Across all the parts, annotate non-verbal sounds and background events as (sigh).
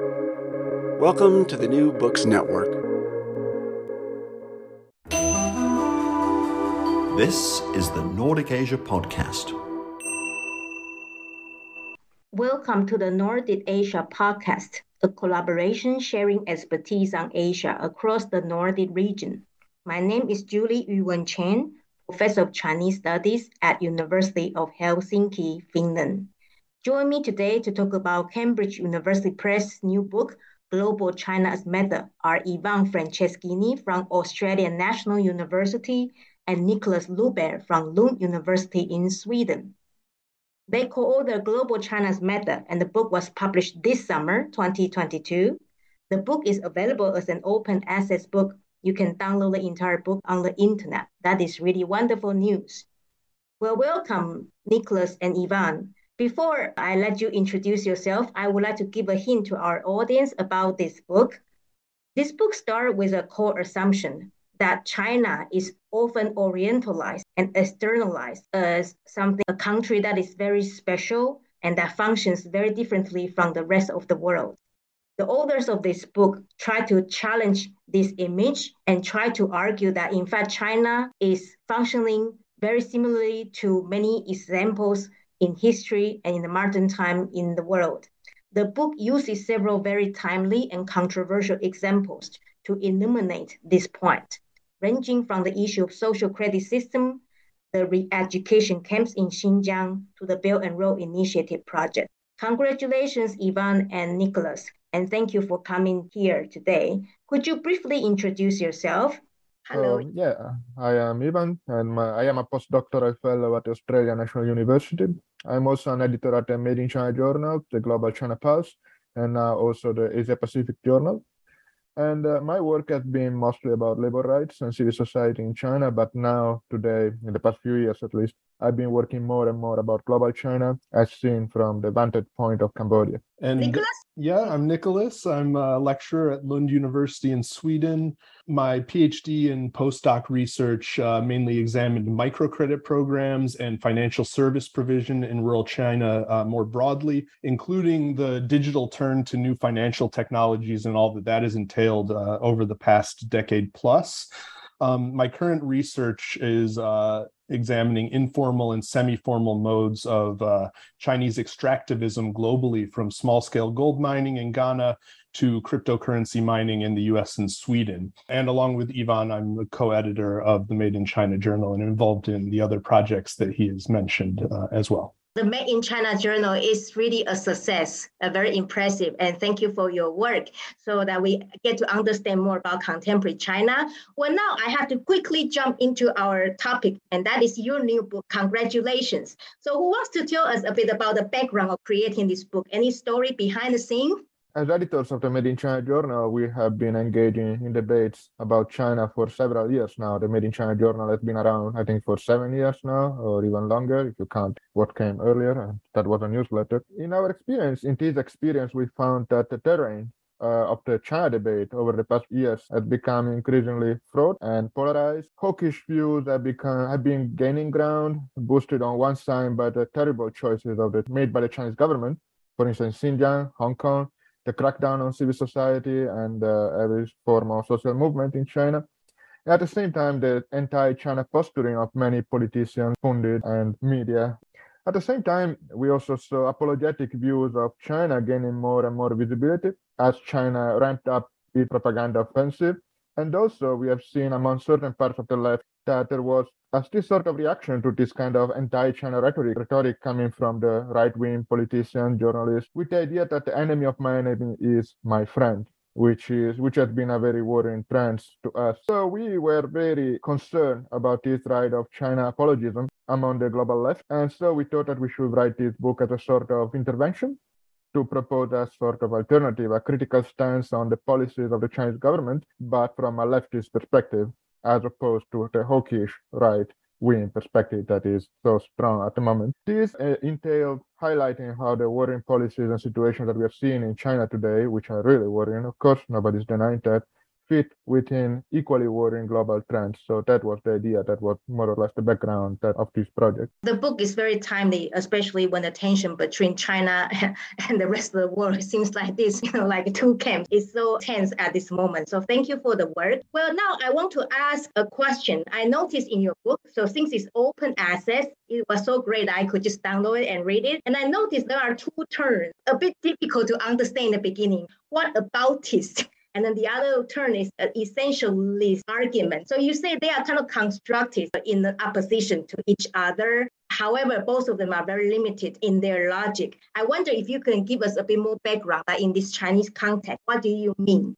Welcome to the New Books Network. This is the Nordic Asia Podcast. Welcome to the Nordic Asia Podcast, a collaboration sharing expertise on Asia across the Nordic region. My name is Julie Yu-Wen Chen, Professor of Chinese Studies at University of Helsinki, Finland. Join me today to talk about Cambridge University Press' new book, Global China as Method, are Ivan Franceschini from Australian National University and Nicholas Loubere from Lund University in Sweden. They co-authored Global China as Method, and the book was published this summer, 2022. The book is available as an open access book. You can download the entire book on the internet. That is really wonderful news. Well, welcome, Nicholas and Ivan. Before I let you introduce yourself, I would like to give a hint to our audience about this book. This book starts with a core assumption that China is often orientalized and externalized as something, a country that is very special and that functions very differently from the rest of the world. The authors of this book try to challenge this image and try to argue that, in fact, China is functioning very similarly to many examples in history and in the modern time in the world. The book uses several very timely and controversial examples to illuminate this point, ranging from the issue of social credit system, the re-education camps in Xinjiang, to the Belt and Road Initiative project. Congratulations, Ivan and Nicholas, and thank you for coming here today. Could you briefly introduce yourself Hello. Uh, yeah, I am Ivan, and my, I am a postdoctoral fellow at Australia National University. I'm also an editor at the Made in China Journal, the Global China Pulse, and now also the Asia Pacific Journal. And uh, my work has been mostly about labor rights and civil society in China, but now, today, in the past few years at least, I've been working more and more about global China as seen from the vantage point of Cambodia. And Nicholas? yeah, I'm Nicholas. I'm a lecturer at Lund University in Sweden. My PhD and postdoc research uh, mainly examined microcredit programs and financial service provision in rural China uh, more broadly, including the digital turn to new financial technologies and all that that has entailed uh, over the past decade plus. Um, my current research is uh, examining informal and semi-formal modes of uh, Chinese extractivism globally, from small-scale gold mining in Ghana to cryptocurrency mining in the US and Sweden. And along with Ivan, I'm the co-editor of the Made in China Journal and involved in the other projects that he has mentioned uh, as well the Made in China journal is really a success, a very impressive. And thank you for your work so that we get to understand more about contemporary China. Well, now I have to quickly jump into our topic, and that is your new book. Congratulations. So, who wants to tell us a bit about the background of creating this book? Any story behind the scene? As editors of the Made in China Journal, we have been engaging in debates about China for several years now. The Made in China Journal has been around, I think, for seven years now, or even longer, if you count what came earlier. That was a newsletter. In our experience, in this experience, we found that the terrain uh, of the China debate over the past years has become increasingly fraught and polarized. Hawkish views have become have been gaining ground, boosted on one side by the terrible choices of the made by the Chinese government, for instance, Xinjiang, Hong Kong, the crackdown on civil society and uh, every form of social movement in China. At the same time, the anti-China posturing of many politicians, pundits, and media. At the same time, we also saw apologetic views of China gaining more and more visibility as China ramped up its propaganda offensive. And also, we have seen among certain parts of the left that there was a sort of reaction to this kind of anti-China rhetoric, rhetoric coming from the right-wing politicians, journalists, with the idea that the enemy of my enemy is my friend which is which has been a very worrying trend to us. So we were very concerned about this rise of China apologism among the global left, and so we thought that we should write this book as a sort of intervention to propose a sort of alternative, a critical stance on the policies of the Chinese government, but from a leftist perspective as opposed to the hawkish right wing perspective that is so strong at the moment. This uh, entailed highlighting how the worrying policies and situations that we are seeing in China today, which are really worrying, of course, nobody's denying that, fit within equally worrying global trends. So that was the idea. That was more or less the background of this project. The book is very timely, especially when the tension between China (laughs) and the rest of the world (laughs) seems like this, you know, like two camps. It's so tense at this moment. So thank you for the work. Well, now I want to ask a question. I noticed in your book, so since it's open access, it was so great I could just download it and read it. And I noticed there are two terms, a bit difficult to understand in the beginning. What about it? And then the other turn is an essentialist argument. So you say they are kind of constructed in opposition to each other. However, both of them are very limited in their logic. I wonder if you can give us a bit more background in this Chinese context. What do you mean?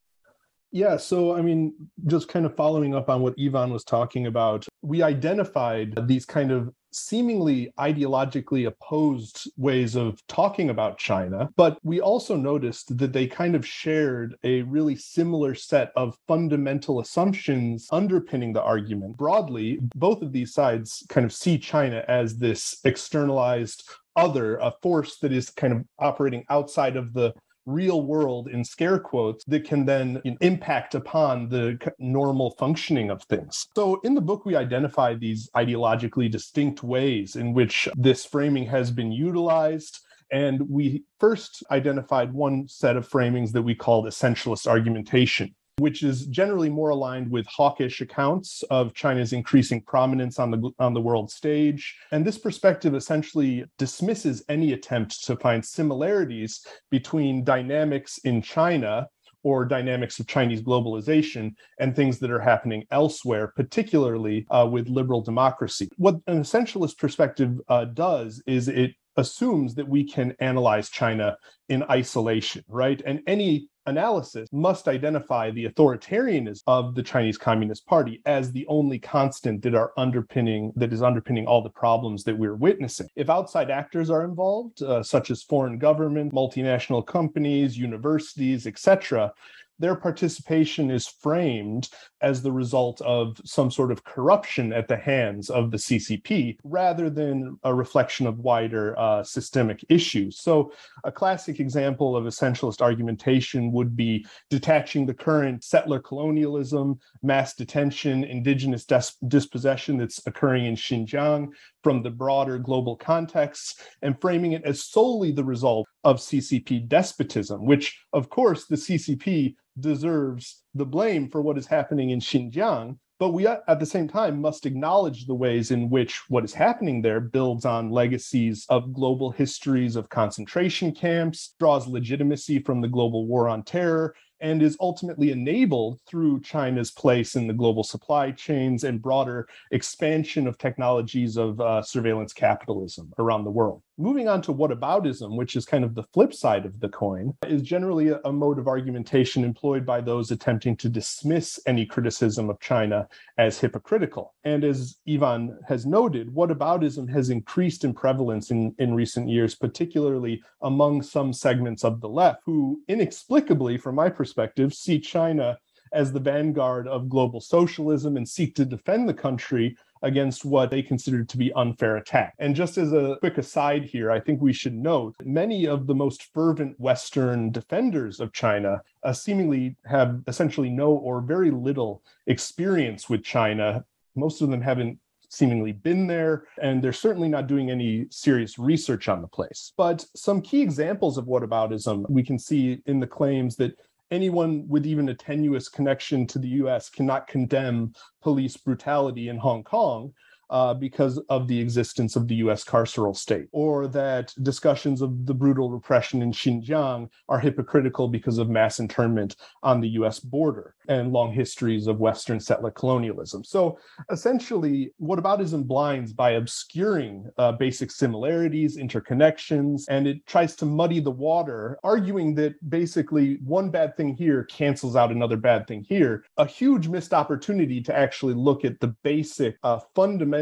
Yeah, so I mean, just kind of following up on what Ivan was talking about, we identified these kind of seemingly ideologically opposed ways of talking about China, but we also noticed that they kind of shared a really similar set of fundamental assumptions underpinning the argument. Broadly, both of these sides kind of see China as this externalized other, a force that is kind of operating outside of the real world in scare quotes that can then impact upon the normal functioning of things. So in the book, we identify these ideologically distinct ways in which this framing has been utilized. And we first identified one set of framings that we called essentialist argumentation which is generally more aligned with hawkish accounts of China's increasing prominence on the on the world stage. And this perspective essentially dismisses any attempt to find similarities between dynamics in China or dynamics of Chinese globalization and things that are happening elsewhere, particularly uh, with liberal democracy. What an essentialist perspective uh, does is it assumes that we can analyze China in isolation, right? And any analysis must identify the authoritarianism of the Chinese Communist Party as the only constant that are underpinning that is underpinning all the problems that we're witnessing. If outside actors are involved, uh, such as foreign government, multinational companies, universities, etc., their participation is framed as the result of some sort of corruption at the hands of the CCP rather than a reflection of wider uh, systemic issues. So, a classic example of essentialist argumentation would be detaching the current settler colonialism, mass detention, indigenous dispossession that's occurring in Xinjiang from the broader global context and framing it as solely the result of CCP despotism, which, of course, the CCP deserves the blame for what is happening in Xinjiang. But we, uh, at the same time, must acknowledge the ways in which what is happening there builds on legacies of global histories of concentration camps, draws legitimacy from the global war on terror, and is ultimately enabled through China's place in the global supply chains and broader expansion of technologies of uh, surveillance capitalism around the world. Moving on to whataboutism, which is kind of the flip side of the coin, is generally a, mode of argumentation employed by those attempting to dismiss any criticism of China as hypocritical. And as Ivan has noted, whataboutism has increased in prevalence in, in recent years, particularly among some segments of the left, who inexplicably, from my perspective, see China as the vanguard of global socialism and seek to defend the country against what they considered to be unfair attack. And just as a quick aside here, I think we should note many of the most fervent Western defenders of China uh, seemingly have essentially no or very little experience with China. Most of them haven't seemingly been there, and they're certainly not doing any serious research on the place. But some key examples of whataboutism we can see in the claims that anyone with even a tenuous connection to the US cannot condemn police brutality in Hong Kong uh, because of the existence of the US carceral state, or that discussions of the brutal repression in Xinjiang are hypocritical because of mass internment on the US border and long histories of Western settler colonialism. So essentially, whataboutism blinds by obscuring uh, basic similarities, interconnections, and it tries to muddy the water, arguing that basically one bad thing here cancels out another bad thing here. A huge missed opportunity to actually look at the basic uh, fundamental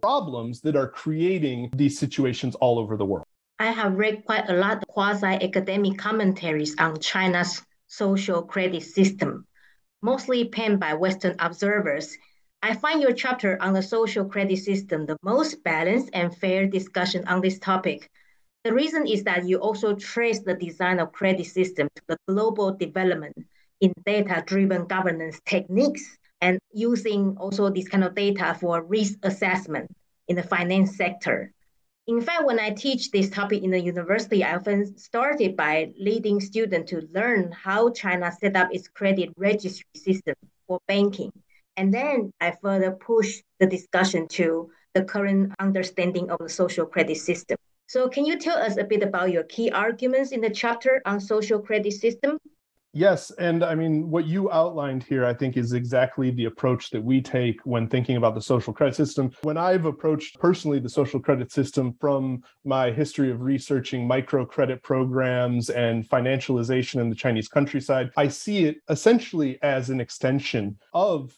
problems that are creating these situations all over the world. I have read quite a lot of quasi academic commentaries on China's social credit system mostly penned by Western observers. I find your chapter on the social credit system the most balanced and fair discussion on this topic. The reason is that you also trace the design of credit system to the global development, in data-driven governance techniques and using also this kind of data for risk assessment in the finance sector. In fact, when I teach this topic in the university, I often started by leading students to learn how China set up its credit registry system for banking. And then I further push the discussion to the current understanding of the social credit system. So can you tell us a bit about your key arguments in the chapter on social credit system? Yes. And I mean, what you outlined here, I think, is exactly the approach that we take when thinking about the social credit system. When I've approached personally the social credit system from my history of researching microcredit programs and financialization in the Chinese countryside, I see it essentially as an extension of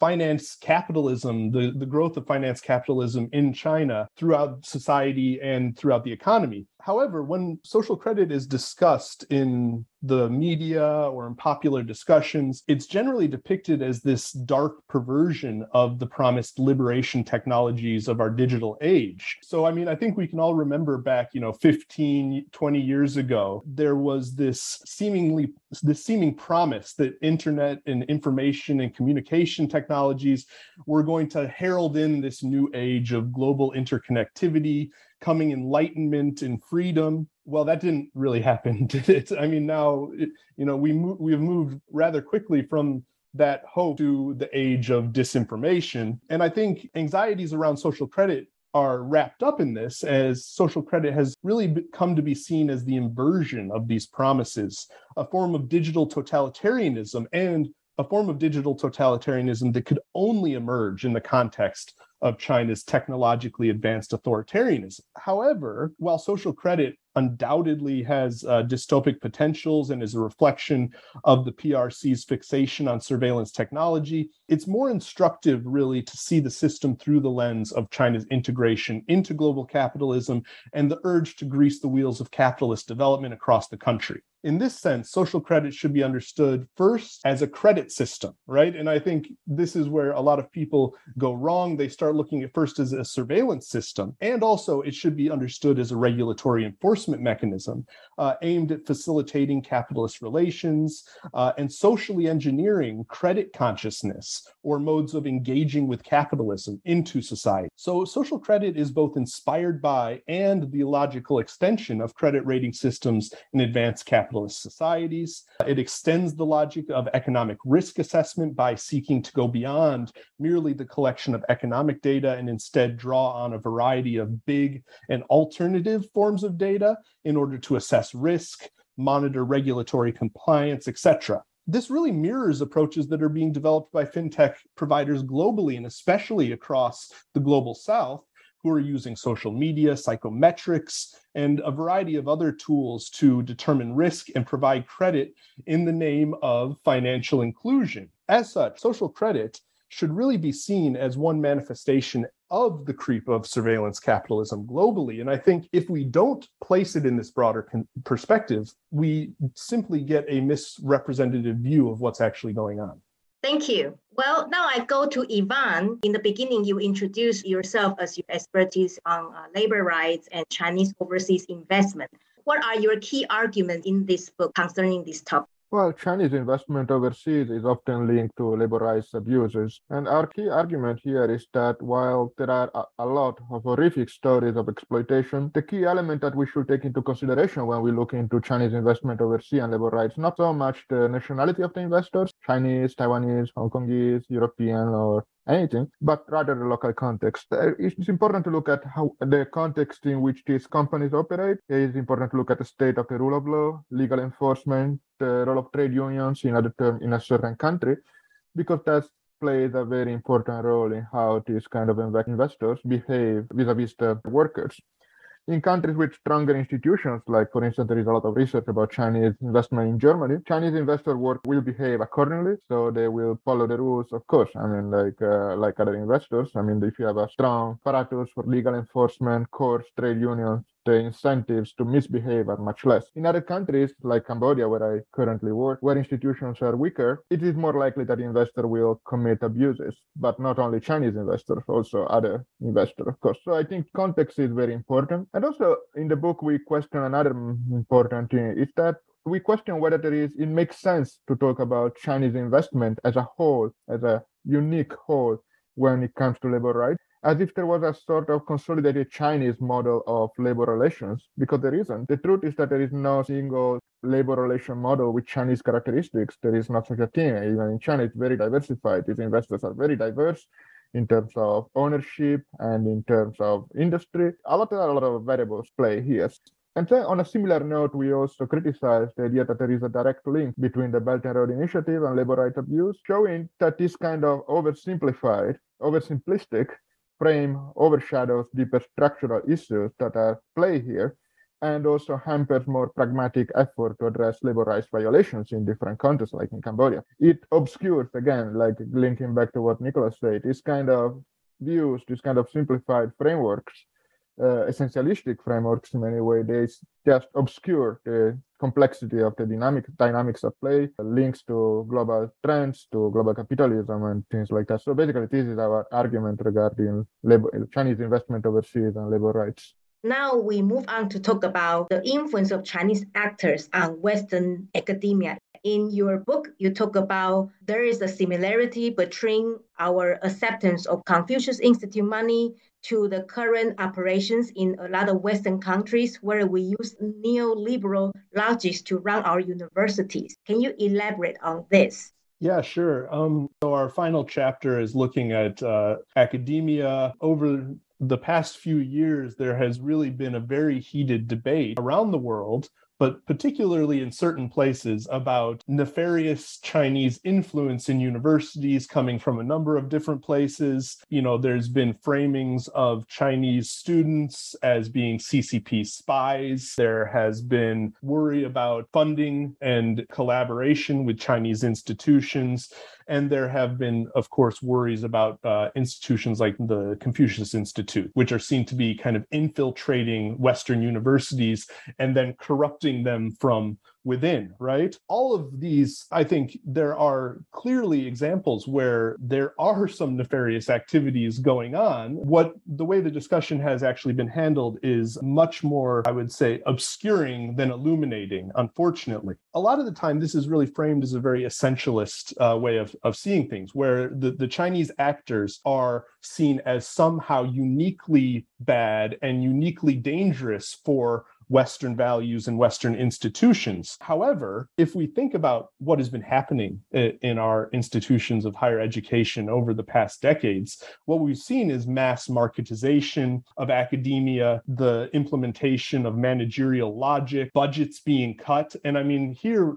finance capitalism, the, the growth of finance capitalism in China throughout society and throughout the economy. However, when social credit is discussed in the media or in popular discussions, it's generally depicted as this dark perversion of the promised liberation technologies of our digital age. So, I mean, I think we can all remember back, you know, 15, 20 years ago, there was this seemingly this seeming promise that internet and information and communication technologies were going to herald in this new age of global interconnectivity coming enlightenment and freedom. Well, that didn't really happen, (laughs) did it? I mean, now it, you know we mo- we have moved rather quickly from that hope to the age of disinformation, and I think anxieties around social credit are wrapped up in this as social credit has really come to be seen as the inversion of these promises, a form of digital totalitarianism and a form of digital totalitarianism that could only emerge in the context of China's technologically advanced authoritarianism. However, while social credit undoubtedly has uh, dystopic potentials and is a reflection of the PRC's fixation on surveillance technology, it's more instructive, really, to see the system through the lens of China's integration into global capitalism and the urge to grease the wheels of capitalist development across the country in this sense, social credit should be understood first as a credit system, right? And I think this is where a lot of people go wrong. They start looking at first as a surveillance system, and also it should be understood as a regulatory enforcement mechanism uh, aimed at facilitating capitalist relations uh, and socially engineering credit consciousness or modes of engaging with capitalism into society. So, social credit is both inspired by and the logical extension of credit rating systems in advanced capitalist societies. It extends the logic of economic risk assessment by seeking to go beyond merely the collection of economic data and instead draw on a variety of big and alternative forms of data in order to assess risk, monitor regulatory compliance, etc this really mirrors approaches that are being developed by fintech providers globally and especially across the global south who are using social media, psychometrics, and a variety of other tools to determine risk and provide credit in the name of financial inclusion. As such, social credit should really be seen as one manifestation of the creep of surveillance capitalism globally. And I think if we don't place it in this broader con- perspective, we simply get a misrepresentative view of what's actually going on. Thank you. Well, now I go to Ivan. In the beginning, you introduced yourself as your expertise on uh, labor rights and Chinese overseas investment. What are your key arguments in this book concerning this topic? Well, Chinese investment overseas is often linked to labor rights abuses. And our key argument here is that while there are a, lot of horrific stories of exploitation, the key element that we should take into consideration when we look into Chinese investment overseas and labor rights, not so much the nationality of the investors, Chinese, Taiwanese, Hong Kongese, European, or anything, but rather the local context. Uh, it's important to look at how the context in which these companies operate. It's important to look at the state of the rule of law, legal enforcement, the role of trade unions in other term in a certain country, because that plays a very important role in how these kind of investors behave vis-a-vis the workers in countries with stronger institutions, like for instance, there is a lot of research about Chinese investment in Germany. Chinese investor work will behave accordingly, so they will follow the rules, of course. I mean, like uh, like other investors. I mean, if you have a strong apparatus for legal enforcement, courts, trade unions, the incentives to misbehave are much less. In other countries, like Cambodia, where I currently work, where institutions are weaker, it is more likely that investor will commit abuses, but not only Chinese investors, also other investors, of course. So I think context is very important. And also in the book, we question another important thing is that we question whether there is it makes sense to talk about Chinese investment as a whole, as a unique whole when it comes to labor rights, as if there was a sort of consolidated Chinese model of labor relations, because there isn't. The truth is that there is no single labor relation model with Chinese characteristics. There is not such a thing. Even in China, it's very diversified. These investors are very diverse in terms of ownership and in terms of industry. A lot, a lot of variables play here. And then on a similar note, we also criticize the idea that there is a direct link between the Belt and Road Initiative and labor rights abuse, showing that this kind of oversimplified, oversimplistic frame overshadows deeper structural issues that are play here and also hampers more pragmatic effort to address labor rights violations in different countries, like in Cambodia. It obscures, again, like linking back to what Nicholas said, this kind of views, this kind of simplified frameworks uh, essentialistic frameworks in many ways they just obscure the complexity of the dynamic dynamics of play links to global trends to global capitalism and things like that so basically this is our argument regarding labor, chinese investment overseas and labor rights now we move on to talk about the influence of Chinese actors on Western academia. In your book, you talk about there is a similarity between our acceptance of Confucius Institute money to the current operations in a lot of Western countries where we use neoliberal logics to run our universities. Can you elaborate on this? Yeah, sure. Um, so our final chapter is looking at uh, academia over the past few years, there has really been a very heated debate around the world but particularly in certain places about nefarious Chinese influence in universities coming from a number of different places. You know, there's been framings of Chinese students as being CCP spies. There has been worry about funding and collaboration with Chinese institutions. And there have been, of course, worries about uh, institutions like the Confucius Institute, which are seen to be kind of infiltrating Western universities and then corrupting them from within, right? All of these, I think there are clearly examples where there are some nefarious activities going on. What the way the discussion has actually been handled is much more, I would say, obscuring than illuminating, unfortunately. A lot of the time, this is really framed as a very essentialist uh, way of, of seeing things, where the, the Chinese actors are seen as somehow uniquely bad and uniquely dangerous for Western values and Western institutions. However, if we think about what has been happening in our institutions of higher education over the past decades, what we've seen is mass marketization of academia, the implementation of managerial logic, budgets being cut. And I mean, here,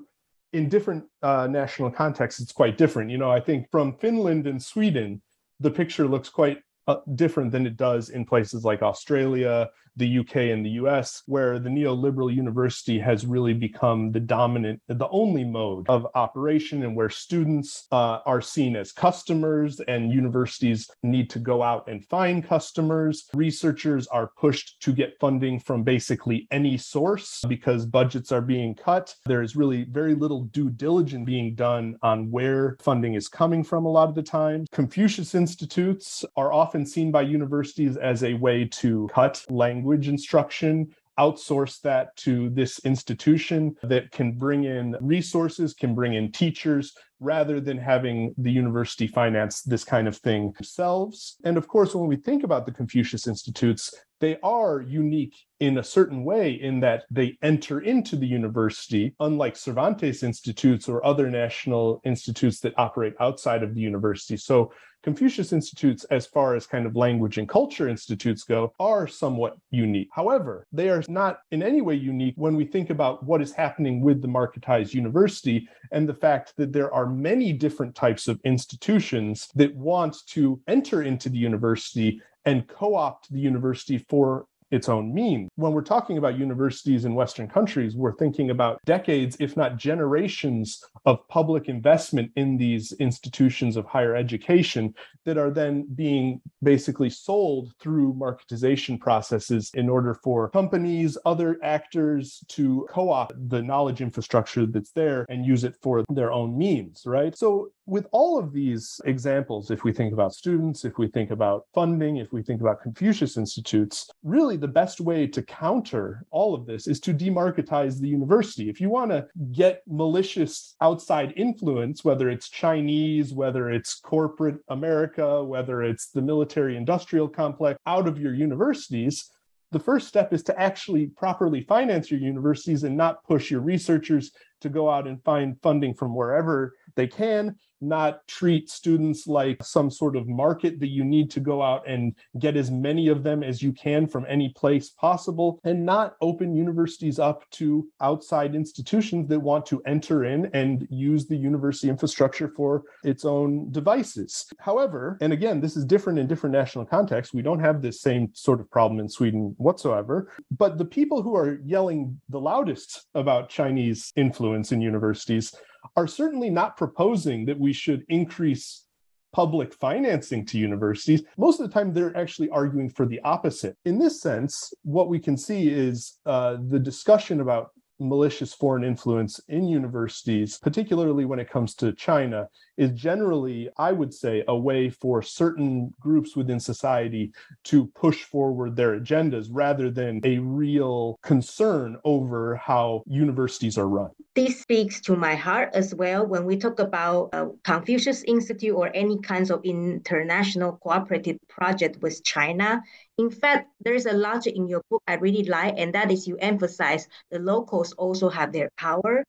in different uh, national contexts, it's quite different. You know, I think from Finland and Sweden, the picture looks quite uh, different than it does in places like Australia, the UK and the US, where the neoliberal university has really become the dominant, the only mode of operation, and where students uh, are seen as customers and universities need to go out and find customers. Researchers are pushed to get funding from basically any source because budgets are being cut. There is really very little due diligence being done on where funding is coming from a lot of the time. Confucius Institutes are often seen by universities as a way to cut language language instruction outsource that to this institution that can bring in resources, can bring in teachers, rather than having the university finance this kind of thing themselves. And of course, when we think about the Confucius Institutes, they are unique in a certain way in that they enter into the university, unlike Cervantes Institutes or other national institutes that operate outside of the university. So Confucius Institutes, as far as kind of language and culture institutes go, are somewhat unique. However, they are not in any way unique when we think about what is happening with the marketized university and the fact that there are many different types of institutions that want to enter into the university and co opt the university for its own means. When we're talking about universities in Western countries, we're thinking about decades, if not generations, of public investment in these institutions of higher education that are then being basically sold through marketization processes in order for companies, other actors to co opt the knowledge infrastructure that's there and use it for their own means, right? So with all of these examples, if we think about students, if we think about funding, if we think about Confucius Institutes, really the best way to counter all of this is to demarketize the university. If you want to get malicious outside influence, whether it's Chinese, whether it's corporate America, whether it's the military industrial complex, out of your universities, the first step is to actually properly finance your universities and not push your researchers to go out and find funding from wherever they can not treat students like some sort of market that you need to go out and get as many of them as you can from any place possible, and not open universities up to outside institutions that want to enter in and use the university infrastructure for its own devices. However, and again, this is different in different national contexts. We don't have this same sort of problem in Sweden whatsoever. But the people who are yelling the loudest about Chinese influence in universities are certainly not proposing that we should increase public financing to universities. Most of the time, they're actually arguing for the opposite. In this sense, what we can see is uh, the discussion about malicious foreign influence in universities, particularly when it comes to China, is generally, I would say, a way for certain groups within society to push forward their agendas rather than a real concern over how universities are run. This speaks to my heart as well when we talk about uh, Confucius Institute or any kinds of international cooperative project with China. In fact, there's a logic in your book I really like, and that is you emphasize the locals also have their power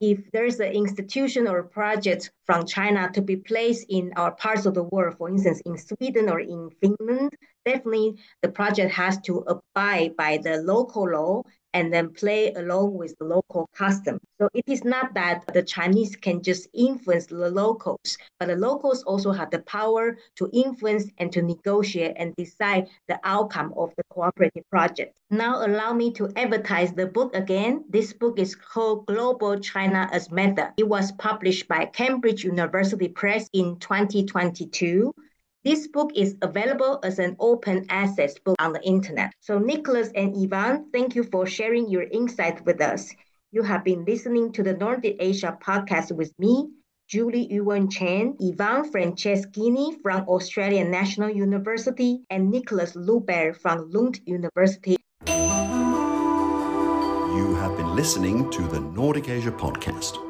if there's an institution or project from China to be placed in our parts of the world, for instance, in Sweden or in Finland, definitely the project has to abide by the local law and then play along with the local custom. So it is not that the Chinese can just influence the locals, but the locals also have the power to influence and to negotiate and decide the outcome of the cooperative project. Now allow me to advertise the book again. This book is called Global China as Method. It was published by Cambridge University Press in 2022. This book is available as an open access book on the internet. So Nicholas and Ivan, thank you for sharing your insights with us. You have been listening to the Nordic Asia podcast with me, Julie Yu-Wen Chen, Ivan Franceschini from Australian National University, and Nicholas Loubere from Lund University. You have been listening to the Nordic Asia podcast.